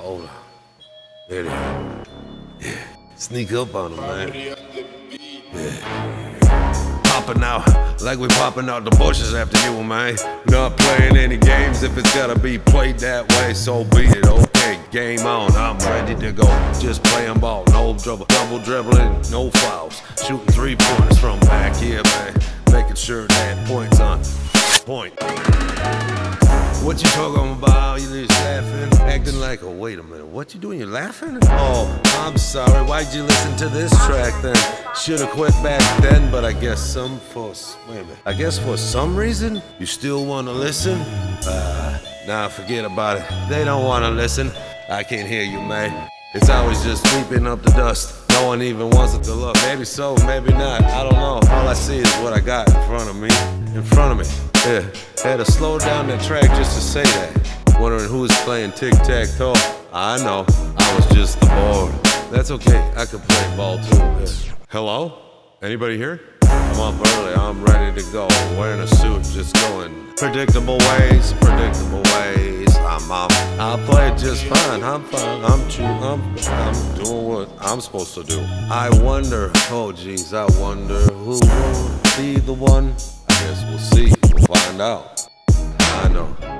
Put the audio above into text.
Hold on. There they are. Yeah. Sneak up on them, man. Yeah. Popping out like we popping out the bushes after you, man. Not playing any games if it's gotta be played that way, so be it. Okay, game on. I'm ready to go. Just playing ball, no trouble, double dribbling, no fouls. Shooting three pointers from back here, man. Making sure that points on point. What you talking about? You just laughing, acting like, oh wait a minute, what you doing? You laughing? Oh, I'm sorry. Why'd you listen to this track then? Should've quit back then, but I guess some for wait a minute. I guess for some reason you still wanna listen. Uh, nah, forget about it. They don't wanna listen. I can't hear you, man. It's always just sweeping up the dust. No one even wants it to look. Maybe so, maybe not. I don't know. All I see is what I got in front of me. In front of me. Yeah. Had to slow down that track just to say that. Wondering who's playing tic tac toe. I know. I was just the board. That's okay. I could play ball too. Hello? Anybody here? I'm up early. I'm ready to go. Wearing a suit, just going predictable ways, predictable ways. I'm up. I play just fine. I'm fine. I'm true. I'm, I'm doing what I'm supposed to do. I wonder. Oh, jeez. I wonder who will be the one. I guess we'll see. We'll find out. I know.